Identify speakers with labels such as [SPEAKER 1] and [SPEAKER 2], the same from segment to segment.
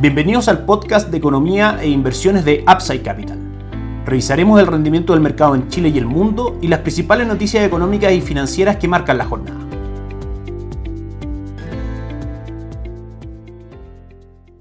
[SPEAKER 1] Bienvenidos al podcast de economía e inversiones de Upside Capital. Revisaremos el rendimiento del mercado en Chile y el mundo y las principales noticias económicas y financieras que marcan la jornada.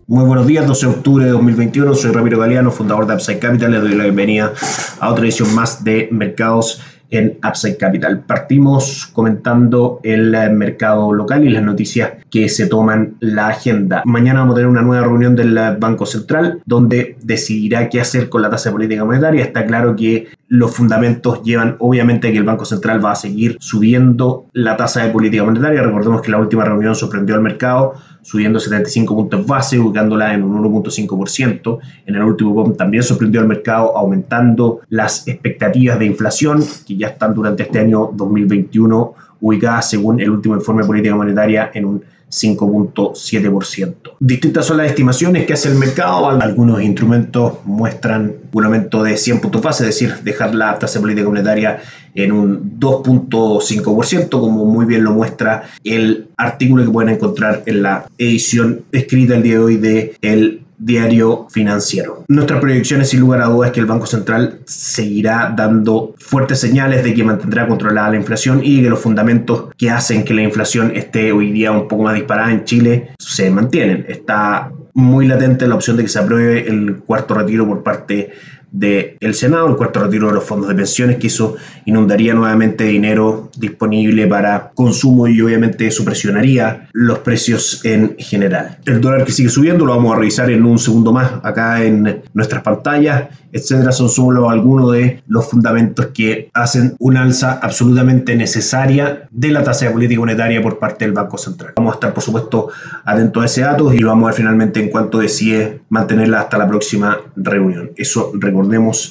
[SPEAKER 1] Muy buenos días, 12 de octubre de 2021. Soy Ramiro Galeano, fundador de Upside Capital. Les doy la bienvenida a otra edición más de Mercados en Upside Capital. Partimos comentando el eh, mercado local y las noticias que se toman la agenda. Mañana vamos a tener una nueva reunión del eh, Banco Central donde decidirá qué hacer con la tasa política monetaria. Está claro que los fundamentos llevan obviamente a que el Banco Central va a seguir subiendo la tasa de política monetaria. Recordemos que la última reunión sorprendió al mercado subiendo 75 puntos base, ubicándola en un 1.5%. En el último POM también sorprendió al mercado, aumentando las expectativas de inflación, que ya están durante este año 2021 ubicadas según el último informe de política monetaria en un 5.7%. Distintas son las estimaciones que hace el mercado. Algunos instrumentos muestran un aumento de 100 puntos base, es decir, dejar la tasa de política monetaria en un 2.5%, como muy bien lo muestra el artículo que pueden encontrar en la edición escrita el día de hoy de el diario financiero. Nuestras proyecciones, sin lugar a dudas, es que el Banco Central seguirá dando fuertes señales de que mantendrá controlada la inflación y que los fundamentos que hacen que la inflación esté hoy día un poco más disparada en Chile se mantienen. Está muy latente la opción de que se apruebe el cuarto retiro por parte del Senado, el cuarto retiro de los fondos de pensiones, que eso inundaría nuevamente dinero disponible para consumo y obviamente eso presionaría los precios en general. El dólar que sigue subiendo lo vamos a revisar en un segundo más acá en nuestras pantallas, etcétera, son solo algunos de los fundamentos que hacen una alza absolutamente necesaria de la tasa de política monetaria por parte del Banco Central. Vamos a estar, por supuesto, atentos a ese dato y lo vamos a ver finalmente en cuanto decide mantenerla hasta la próxima reunión. Eso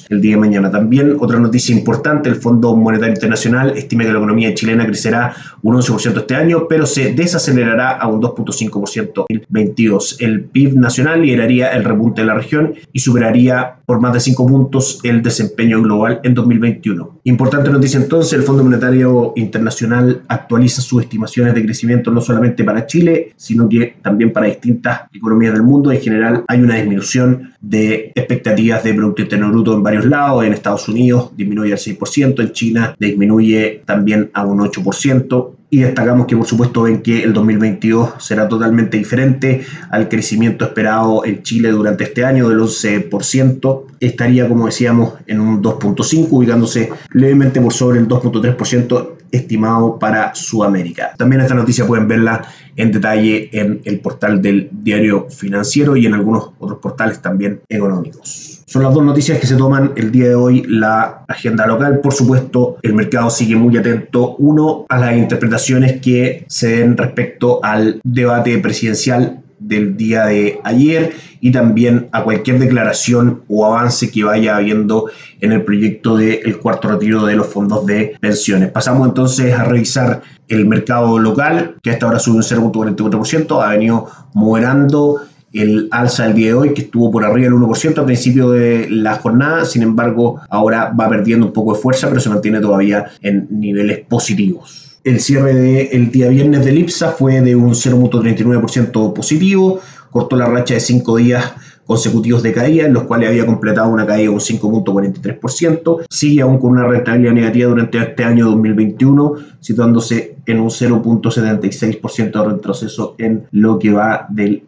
[SPEAKER 1] el día de mañana. También otra noticia importante, el Fondo Monetario Internacional estima que la economía chilena crecerá un 11% este año, pero se desacelerará a un 2.5% en 2022. El PIB nacional lideraría el repunte de la región y superaría por más de 5 puntos el desempeño global en 2021. Importante noticia entonces, el Fondo Monetario Internacional actualiza sus estimaciones de crecimiento no solamente para Chile, sino que también para distintas economías del mundo. En general hay una disminución de expectativas de Producto Interno Bruto en varios lados. En Estados Unidos disminuye al 6%, en China disminuye también a un 8% y destacamos que por supuesto ven que el 2022 será totalmente diferente al crecimiento esperado en Chile durante este año del 11%. Estaría, como decíamos, en un 2.5, ubicándose levemente por sobre el 2.3% estimado para Sudamérica. También esta noticia pueden verla en detalle en el portal del diario financiero y en algunos otros portales también económicos. Son las dos noticias que se toman el día de hoy la agenda local. Por supuesto, el mercado sigue muy atento, uno, a las interpretaciones que se den respecto al debate presidencial del día de ayer y también a cualquier declaración o avance que vaya habiendo en el proyecto del cuarto retiro de los fondos de pensiones. Pasamos entonces a revisar el mercado local, que hasta ahora sube un 0.44%, ha venido moderando el alza del día de hoy, que estuvo por arriba del 1% al principio de la jornada, sin embargo, ahora va perdiendo un poco de fuerza, pero se mantiene todavía en niveles positivos. El cierre del día viernes del IPSA fue de un 0.39% positivo, cortó la racha de cinco días consecutivos de caída, en los cuales había completado una caída de un 5.43%. Sigue aún con una rentabilidad negativa durante este año 2021, situándose en un 0.76% de retroceso en lo que va del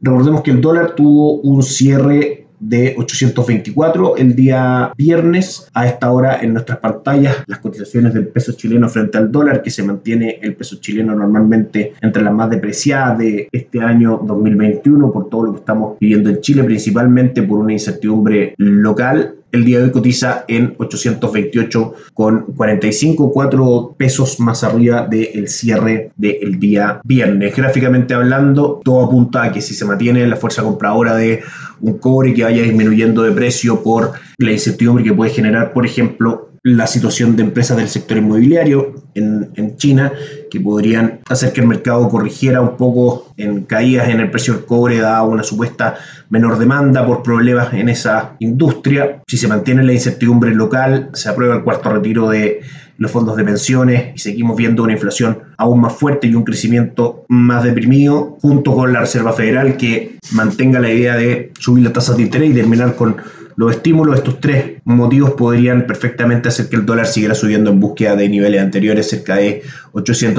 [SPEAKER 1] Recordemos que el dólar tuvo un cierre de 824 el día viernes. A esta hora en nuestras pantallas las cotizaciones del peso chileno frente al dólar que se mantiene el peso chileno normalmente entre las más depreciadas de este año 2021 por todo lo que estamos viviendo en Chile principalmente por una incertidumbre local el día de hoy cotiza en 828 con 45, 4 pesos más arriba del cierre del día viernes. Gráficamente hablando, todo apunta a que si se mantiene la fuerza compradora de un cobre que vaya disminuyendo de precio por la incertidumbre que puede generar, por ejemplo, la situación de empresas del sector inmobiliario en, en China, que podrían hacer que el mercado corrigiera un poco en caídas en el precio del cobre, dada una supuesta menor demanda por problemas en esa industria. Si se mantiene la incertidumbre local, se aprueba el cuarto retiro de los fondos de pensiones y seguimos viendo una inflación aún más fuerte y un crecimiento más deprimido, junto con la Reserva Federal que mantenga la idea de subir las tasas de interés y terminar con los estímulos, estos tres motivos podrían perfectamente hacer que el dólar siguiera subiendo en búsqueda de niveles anteriores, cerca de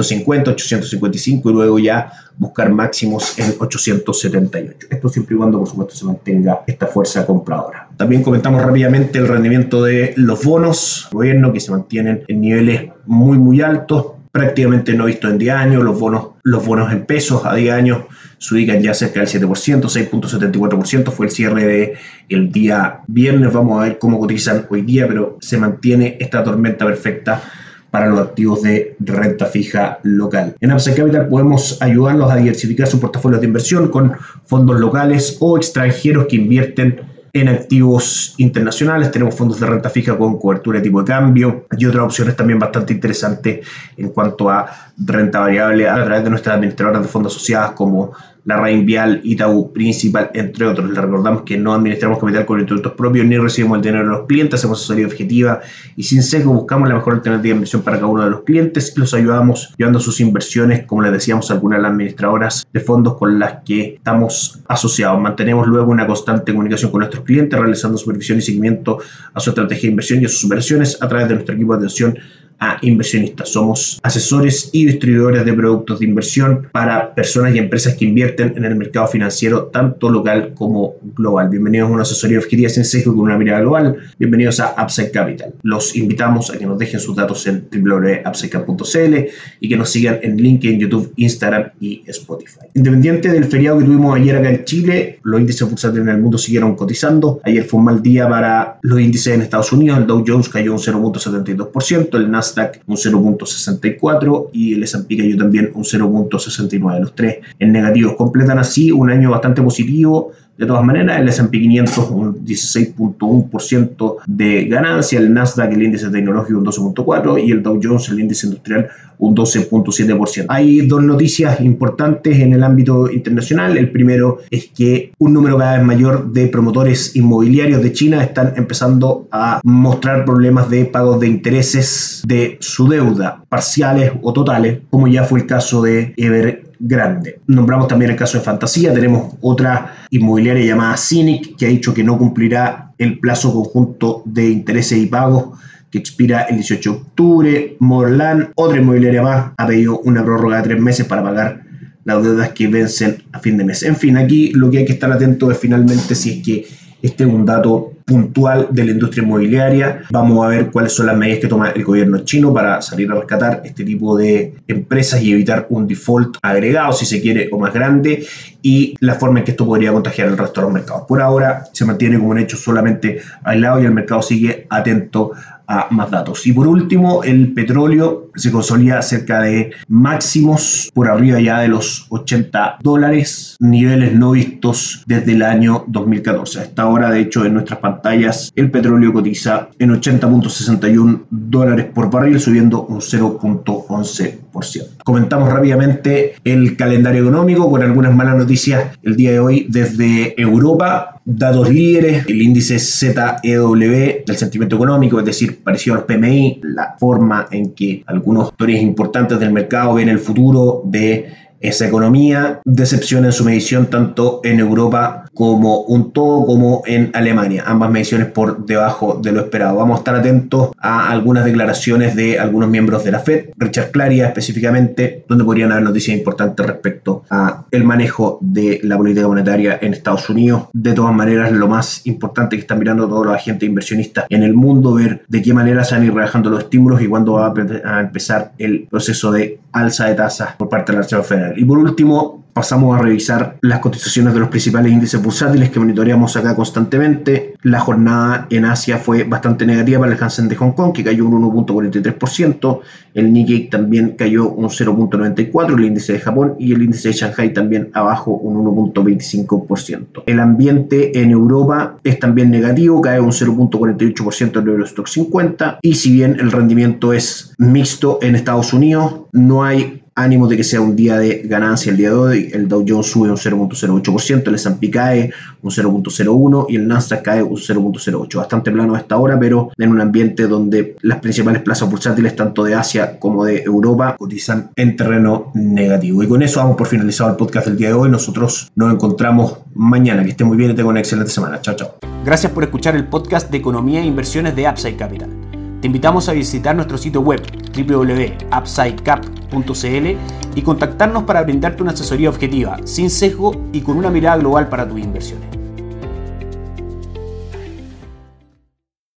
[SPEAKER 1] 850, 855 y luego ya buscar máximos en 878. Esto siempre y cuando, por supuesto, se mantenga esta fuerza compradora. También comentamos rápidamente el rendimiento de los bonos gobierno que se mantienen en niveles muy, muy altos prácticamente no visto en 10 años, los bonos, los bonos en pesos a 10 años se ubican ya cerca del 7%, 6.74% fue el cierre de el día viernes, vamos a ver cómo cotizan hoy día, pero se mantiene esta tormenta perfecta para los activos de renta fija local. En Upside Capital podemos ayudarlos a diversificar sus portafolios de inversión con fondos locales o extranjeros que invierten en activos internacionales. Tenemos fondos de renta fija con cobertura de tipo de cambio y otras opciones también bastante interesantes en cuanto a renta variable a través de nuestras administradoras de fondos asociadas como la Rain Vial, Itaú Principal, entre otros. Les recordamos que no administramos capital con instrumentos propios ni recibimos el dinero de los clientes, hacemos asesoría objetiva y sin sesgo buscamos la mejor alternativa de inversión para cada uno de los clientes y los ayudamos llevando sus inversiones, como les decíamos, algunas de las administradoras de fondos con las que estamos asociados. Mantenemos luego una constante comunicación con nuestros clientes, realizando supervisión y seguimiento a su estrategia de inversión y a sus operaciones a través de nuestro equipo de atención a inversionistas. Somos asesores y distribuidores de productos de inversión para personas y empresas que invierten en el mercado financiero tanto local como global. Bienvenidos a una asesoría objetiva sin sesgo con una mirada global. Bienvenidos a Upside Capital. Los invitamos a que nos dejen sus datos en www.upsidecap.cl y que nos sigan en LinkedIn, YouTube, Instagram y Spotify. Independiente del feriado que tuvimos ayer acá en Chile, los índices bursátiles en el mundo siguieron cotizando. Ayer fue un mal día para los índices en Estados Unidos. El Dow Jones cayó un 0.72%, el Nasdaq un 0.64 y el S&P cayó también un 0.69. Los tres en negativos completan así un año bastante positivo de todas maneras, el S&P 500 un 16.1% de ganancia, el Nasdaq, el índice tecnológico un 12.4% y el Dow Jones, el índice industrial un 12.7%. Hay dos noticias importantes en el ámbito internacional. El primero es que un número cada vez mayor de promotores inmobiliarios de China están empezando a mostrar problemas de pagos de intereses de su deuda, parciales o totales, como ya fue el caso de Ever grande. Nombramos también el caso de Fantasía, tenemos otra inmobiliaria llamada Cynic que ha dicho que no cumplirá el plazo conjunto de intereses y pagos que expira el 18 de octubre. Morland, otra inmobiliaria más, ha pedido una prórroga de tres meses para pagar las deudas que vencen a fin de mes. En fin, aquí lo que hay que estar atento es finalmente si es que este es un dato puntual de la industria inmobiliaria. Vamos a ver cuáles son las medidas que toma el gobierno chino para salir a rescatar este tipo de empresas y evitar un default agregado, si se quiere, o más grande, y la forma en que esto podría contagiar el resto de los mercados. Por ahora se mantiene como un hecho solamente aislado y el mercado sigue atento más datos. Y por último, el petróleo se consolida cerca de máximos por arriba ya de los 80 dólares, niveles no vistos desde el año 2014. A esta hora, de hecho, en nuestras pantallas, el petróleo cotiza en 80.61 dólares por barril, subiendo un 0.11%. Comentamos rápidamente el calendario económico con algunas malas noticias el día de hoy desde Europa. Datos líderes, el índice ZEW del sentimiento económico, es decir, parecido al PMI, la forma en que algunos actores importantes del mercado ven el futuro de esa economía, decepción en su medición tanto en Europa como un todo como en Alemania, ambas mediciones por debajo de lo esperado. Vamos a estar atentos a algunas declaraciones de algunos miembros de la Fed, Richard Claria específicamente, donde podrían haber noticias importantes respecto a el manejo de la política monetaria en Estados Unidos. De todas maneras, lo más importante que están mirando todos los agentes inversionistas en el mundo, ver de qué manera se van a ir relajando los estímulos y cuándo va a empezar el proceso de alza de tasas por parte de la Reserva Federal. Y por último, pasamos a revisar las cotizaciones de los principales índices bursátiles que monitoreamos acá constantemente. La jornada en Asia fue bastante negativa para el Hansen de Hong Kong, que cayó un 1.43%. El Nikkei también cayó un 0.94%, el índice de Japón y el índice de Shanghai también abajo un 1.25%. El ambiente en Europa es también negativo, cae un 0.48% el Eurostock 50 y si bien el rendimiento es mixto en Estados Unidos, no hay ánimo de que sea un día de ganancia el día de hoy. El Dow Jones sube un 0.08%, el S&P cae un 0.01% y el Nasdaq cae un 0.08%. Bastante plano a esta hora, pero en un ambiente donde las principales plazas bursátiles, tanto de Asia como de Europa, cotizan en terreno negativo. Y con eso vamos por finalizado el podcast del día de hoy. Nosotros nos encontramos mañana. Que esté muy bien y tenga una excelente semana. Chao, chao.
[SPEAKER 2] Gracias por escuchar el podcast de Economía e Inversiones de Upside Capital. Te invitamos a visitar nuestro sitio web y contactarnos para brindarte una asesoría objetiva, sin sesgo y con una mirada global para tus inversiones.